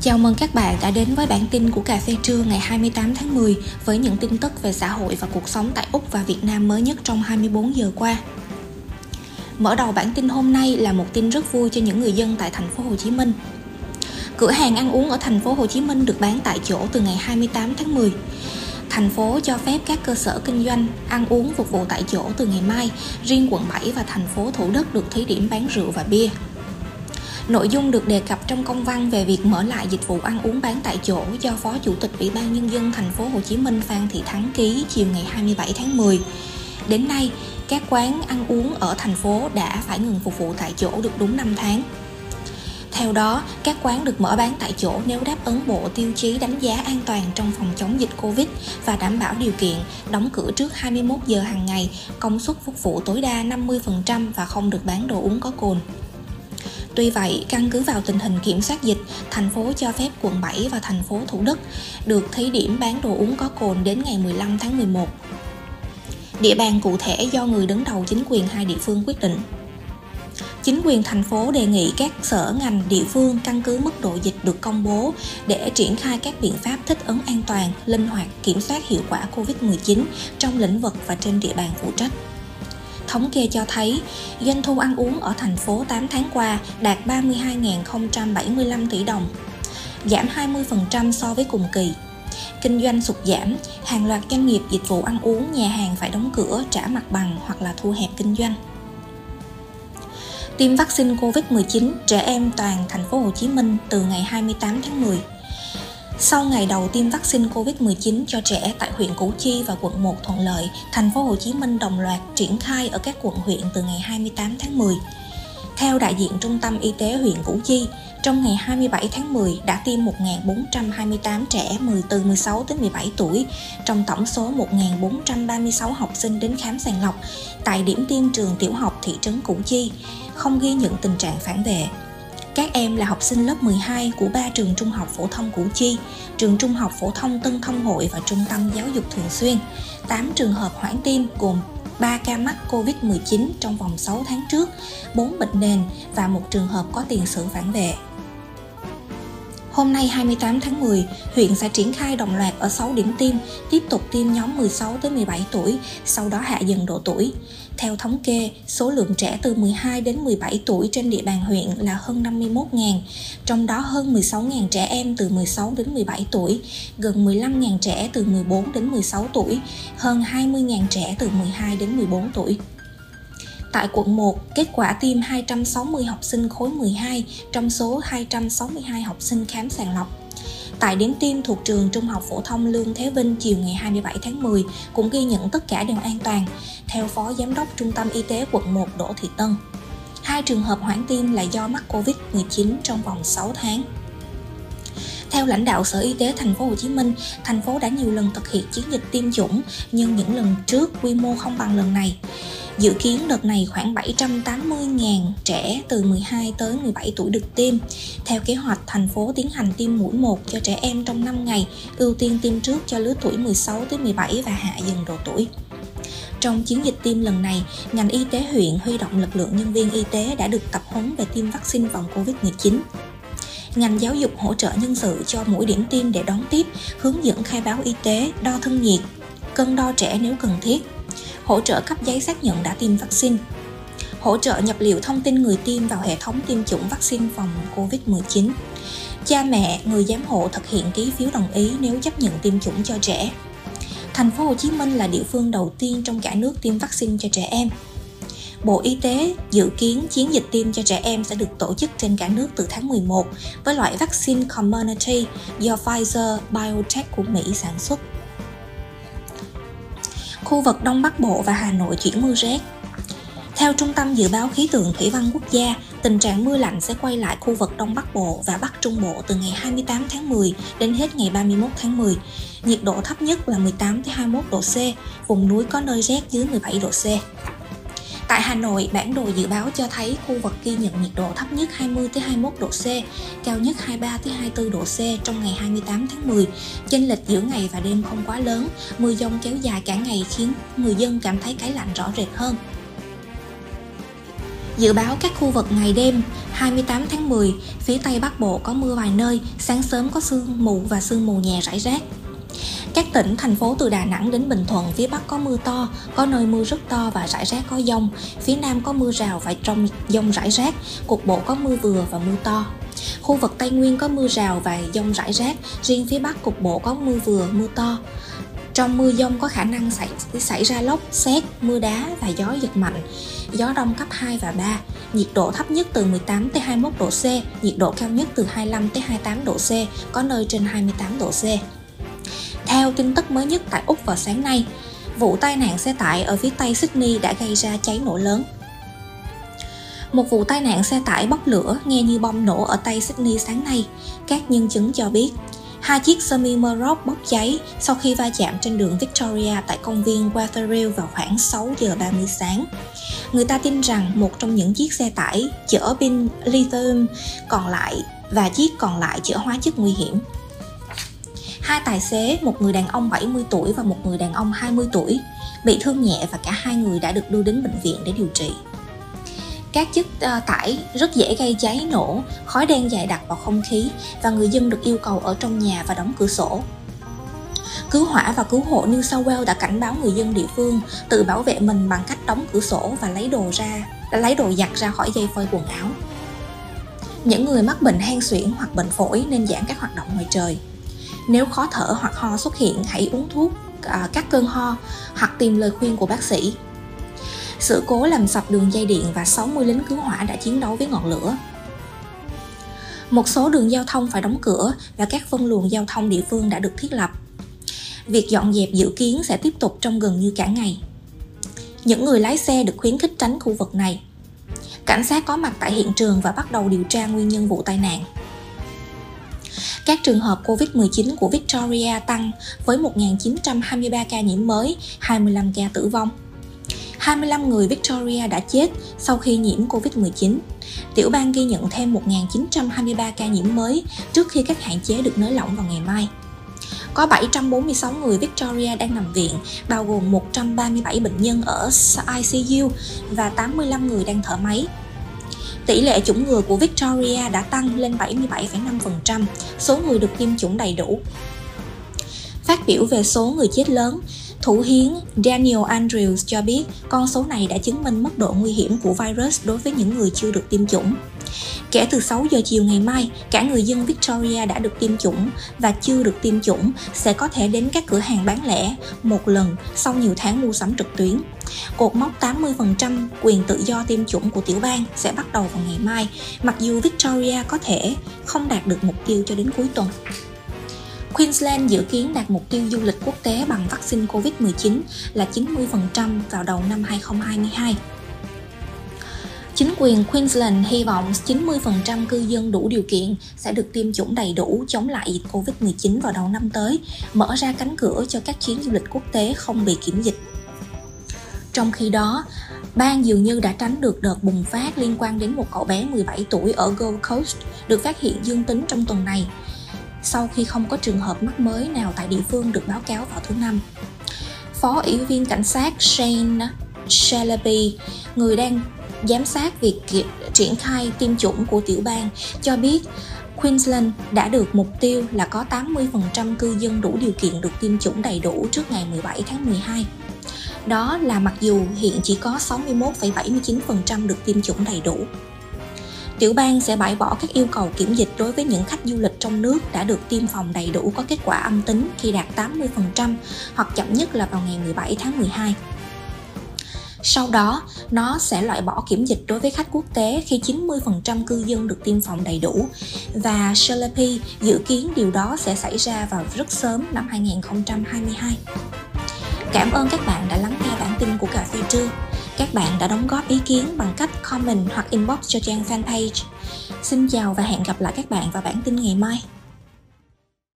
Chào mừng các bạn đã đến với bản tin của Cà phê trưa ngày 28 tháng 10 với những tin tức về xã hội và cuộc sống tại Úc và Việt Nam mới nhất trong 24 giờ qua. Mở đầu bản tin hôm nay là một tin rất vui cho những người dân tại thành phố Hồ Chí Minh. Cửa hàng ăn uống ở thành phố Hồ Chí Minh được bán tại chỗ từ ngày 28 tháng 10. Thành phố cho phép các cơ sở kinh doanh ăn uống phục vụ tại chỗ từ ngày mai, riêng quận 7 và thành phố Thủ Đức được thí điểm bán rượu và bia. Nội dung được đề cập trong công văn về việc mở lại dịch vụ ăn uống bán tại chỗ do Phó Chủ tịch Ủy ban nhân dân thành phố Hồ Chí Minh Phan Thị Thắng ký chiều ngày 27 tháng 10. Đến nay, các quán ăn uống ở thành phố đã phải ngừng phục vụ tại chỗ được đúng 5 tháng. Theo đó, các quán được mở bán tại chỗ nếu đáp ứng bộ tiêu chí đánh giá an toàn trong phòng chống dịch Covid và đảm bảo điều kiện đóng cửa trước 21 giờ hàng ngày, công suất phục vụ tối đa 50% và không được bán đồ uống có cồn. Tuy vậy, căn cứ vào tình hình kiểm soát dịch, thành phố cho phép quận 7 và thành phố Thủ Đức được thí điểm bán đồ uống có cồn đến ngày 15 tháng 11. Địa bàn cụ thể do người đứng đầu chính quyền hai địa phương quyết định. Chính quyền thành phố đề nghị các sở ngành địa phương căn cứ mức độ dịch được công bố để triển khai các biện pháp thích ứng an toàn, linh hoạt, kiểm soát hiệu quả COVID-19 trong lĩnh vực và trên địa bàn phụ trách. Thống kê cho thấy, doanh thu ăn uống ở thành phố 8 tháng qua đạt 32.075 tỷ đồng, giảm 20% so với cùng kỳ. Kinh doanh sụt giảm, hàng loạt doanh nghiệp dịch vụ ăn uống, nhà hàng phải đóng cửa, trả mặt bằng hoặc là thu hẹp kinh doanh. Tiêm vaccine COVID-19 trẻ em toàn thành phố Hồ Chí Minh từ ngày 28 tháng 10. Sau ngày đầu tiêm vaccine COVID-19 cho trẻ tại huyện Củ Chi và quận 1 thuận lợi, thành phố Hồ Chí Minh đồng loạt triển khai ở các quận huyện từ ngày 28 tháng 10. Theo đại diện Trung tâm Y tế huyện Củ Chi, trong ngày 27 tháng 10 đã tiêm 1.428 trẻ 10 từ 16 đến 17 tuổi, trong tổng số 1.436 học sinh đến khám sàng lọc tại điểm tiêm trường tiểu học thị trấn Củ Chi, không ghi nhận tình trạng phản vệ. Các em là học sinh lớp 12 của ba trường trung học phổ thông Củ Chi, trường trung học phổ thông Tân Thông Hội và trung tâm giáo dục thường xuyên. 8 trường hợp hoãn tiêm gồm 3 ca mắc COVID-19 trong vòng 6 tháng trước, 4 bệnh nền và một trường hợp có tiền sử phản vệ. Hôm nay 28 tháng 10, huyện sẽ triển khai đồng loạt ở 6 điểm tiêm, tiếp tục tiêm nhóm 16 tới 17 tuổi, sau đó hạ dần độ tuổi. Theo thống kê, số lượng trẻ từ 12 đến 17 tuổi trên địa bàn huyện là hơn 51.000, trong đó hơn 16.000 trẻ em từ 16 đến 17 tuổi, gần 15.000 trẻ từ 14 đến 16 tuổi, hơn 20.000 trẻ từ 12 đến 14 tuổi. Tại quận 1, kết quả tiêm 260 học sinh khối 12 trong số 262 học sinh khám sàng lọc. Tại điểm tiêm thuộc trường Trung học phổ thông Lương Thế Vinh chiều ngày 27 tháng 10 cũng ghi nhận tất cả đều an toàn, theo Phó Giám đốc Trung tâm Y tế quận 1 Đỗ Thị Tân. Hai trường hợp hoãn tiêm là do mắc Covid-19 trong vòng 6 tháng. Theo lãnh đạo Sở Y tế thành phố Hồ Chí Minh, thành phố đã nhiều lần thực hiện chiến dịch tiêm chủng, nhưng những lần trước quy mô không bằng lần này. Dự kiến đợt này khoảng 780.000 trẻ từ 12 tới 17 tuổi được tiêm. Theo kế hoạch, thành phố tiến hành tiêm mũi 1 cho trẻ em trong 5 ngày, ưu tiên tiêm trước cho lứa tuổi 16 tới 17 và hạ dần độ tuổi. Trong chiến dịch tiêm lần này, ngành y tế huyện huy động lực lượng nhân viên y tế đã được tập huấn về tiêm vaccine phòng Covid-19 ngành giáo dục hỗ trợ nhân sự cho mỗi điểm tiêm để đón tiếp, hướng dẫn khai báo y tế, đo thân nhiệt, cân đo trẻ nếu cần thiết, hỗ trợ cấp giấy xác nhận đã tiêm vaccine, hỗ trợ nhập liệu thông tin người tiêm vào hệ thống tiêm chủng vaccine phòng COVID-19. Cha mẹ, người giám hộ thực hiện ký phiếu đồng ý nếu chấp nhận tiêm chủng cho trẻ. Thành phố Hồ Chí Minh là địa phương đầu tiên trong cả nước tiêm vaccine cho trẻ em. Bộ Y tế dự kiến chiến dịch tiêm cho trẻ em sẽ được tổ chức trên cả nước từ tháng 11 với loại vaccine Community do Pfizer Biotech của Mỹ sản xuất. Khu vực Đông Bắc Bộ và Hà Nội chuyển mưa rét theo Trung tâm Dự báo Khí tượng Thủy văn Quốc gia, tình trạng mưa lạnh sẽ quay lại khu vực Đông Bắc Bộ và Bắc Trung Bộ từ ngày 28 tháng 10 đến hết ngày 31 tháng 10. Nhiệt độ thấp nhất là 18 21 độ C, vùng núi có nơi rét dưới 17 độ C. Tại Hà Nội, bản đồ dự báo cho thấy khu vực ghi nhận nhiệt độ thấp nhất 20 21 độ C, cao nhất 23 24 độ C trong ngày 28 tháng 10. Chênh lệch giữa ngày và đêm không quá lớn, mưa dông kéo dài cả ngày khiến người dân cảm thấy cái lạnh rõ rệt hơn. Dự báo các khu vực ngày đêm 28 tháng 10, phía Tây Bắc Bộ có mưa vài nơi, sáng sớm có sương mù và sương mù nhẹ rải rác. Các tỉnh, thành phố từ Đà Nẵng đến Bình Thuận, phía Bắc có mưa to, có nơi mưa rất to và rải rác có dông. Phía Nam có mưa rào và trong dông rải rác, cục bộ có mưa vừa và mưa to. Khu vực Tây Nguyên có mưa rào và dông rải rác, riêng phía Bắc cục bộ có mưa vừa, mưa to. Trong mưa dông có khả năng xảy, xảy ra lốc, xét, mưa đá và gió giật mạnh. Gió đông cấp 2 và 3. Nhiệt độ thấp nhất từ 18 tới 21 độ C, nhiệt độ cao nhất từ 25 tới 28 độ C, có nơi trên 28 độ C. Theo tin tức mới nhất tại Úc vào sáng nay, vụ tai nạn xe tải ở phía tây Sydney đã gây ra cháy nổ lớn. Một vụ tai nạn xe tải bốc lửa nghe như bom nổ ở Tây Sydney sáng nay, các nhân chứng cho biết. Hai chiếc semi Maroc bốc cháy sau khi va chạm trên đường Victoria tại công viên Wetherill vào khoảng 6 giờ 30 sáng. Người ta tin rằng một trong những chiếc xe tải chở pin lithium còn lại và chiếc còn lại chở hóa chất nguy hiểm. Hai tài xế, một người đàn ông 70 tuổi và một người đàn ông 20 tuổi, bị thương nhẹ và cả hai người đã được đưa đến bệnh viện để điều trị các chất uh, tải rất dễ gây cháy nổ, khói đen dày đặc vào không khí và người dân được yêu cầu ở trong nhà và đóng cửa sổ. Cứu hỏa và cứu hộ New South Wales đã cảnh báo người dân địa phương tự bảo vệ mình bằng cách đóng cửa sổ và lấy đồ ra, lấy đồ giặt ra khỏi dây phơi quần áo. Những người mắc bệnh hen suyễn hoặc bệnh phổi nên giảm các hoạt động ngoài trời. Nếu khó thở hoặc ho xuất hiện, hãy uống thuốc à, cắt cơn ho hoặc tìm lời khuyên của bác sĩ sự cố làm sập đường dây điện và 60 lính cứu hỏa đã chiến đấu với ngọn lửa. Một số đường giao thông phải đóng cửa và các phân luồng giao thông địa phương đã được thiết lập. Việc dọn dẹp dự kiến sẽ tiếp tục trong gần như cả ngày. Những người lái xe được khuyến khích tránh khu vực này. Cảnh sát có mặt tại hiện trường và bắt đầu điều tra nguyên nhân vụ tai nạn. Các trường hợp COVID-19 của Victoria tăng với 1.923 ca nhiễm mới, 25 ca tử vong. 25 người Victoria đã chết sau khi nhiễm Covid-19. Tiểu bang ghi nhận thêm 1.923 ca nhiễm mới trước khi các hạn chế được nới lỏng vào ngày mai. Có 746 người Victoria đang nằm viện, bao gồm 137 bệnh nhân ở ICU và 85 người đang thở máy. Tỷ lệ chủng ngừa của Victoria đã tăng lên 77,5%, số người được tiêm chủng đầy đủ. Phát biểu về số người chết lớn, Thủ hiến Daniel Andrews cho biết con số này đã chứng minh mức độ nguy hiểm của virus đối với những người chưa được tiêm chủng. Kể từ 6 giờ chiều ngày mai, cả người dân Victoria đã được tiêm chủng và chưa được tiêm chủng sẽ có thể đến các cửa hàng bán lẻ một lần sau nhiều tháng mua sắm trực tuyến. Cột mốc 80% quyền tự do tiêm chủng của tiểu bang sẽ bắt đầu vào ngày mai, mặc dù Victoria có thể không đạt được mục tiêu cho đến cuối tuần. Queensland dự kiến đạt mục tiêu du lịch quốc tế bằng vaccine COVID-19 là 90% vào đầu năm 2022. Chính quyền Queensland hy vọng 90% cư dân đủ điều kiện sẽ được tiêm chủng đầy đủ chống lại dịch Covid-19 vào đầu năm tới, mở ra cánh cửa cho các chuyến du lịch quốc tế không bị kiểm dịch. Trong khi đó, bang dường như đã tránh được đợt bùng phát liên quan đến một cậu bé 17 tuổi ở Gold Coast được phát hiện dương tính trong tuần này, sau khi không có trường hợp mắc mới nào tại địa phương được báo cáo vào thứ năm. Phó ủy viên cảnh sát Shane Shalaby, người đang giám sát việc triển khai tiêm chủng của tiểu bang, cho biết Queensland đã được mục tiêu là có 80% cư dân đủ điều kiện được tiêm chủng đầy đủ trước ngày 17 tháng 12. Đó là mặc dù hiện chỉ có 61,79% được tiêm chủng đầy đủ. Tiểu bang sẽ bãi bỏ các yêu cầu kiểm dịch đối với những khách du lịch trong nước đã được tiêm phòng đầy đủ có kết quả âm tính khi đạt 80% hoặc chậm nhất là vào ngày 17 tháng 12. Sau đó, nó sẽ loại bỏ kiểm dịch đối với khách quốc tế khi 90% cư dân được tiêm phòng đầy đủ và Shalapi dự kiến điều đó sẽ xảy ra vào rất sớm năm 2022. Cảm ơn các bạn đã lắng nghe bản tin của Cà phê trưa. Các bạn đã đóng góp ý kiến bằng cách comment hoặc inbox cho trang fanpage. Xin chào và hẹn gặp lại các bạn vào bản tin ngày mai.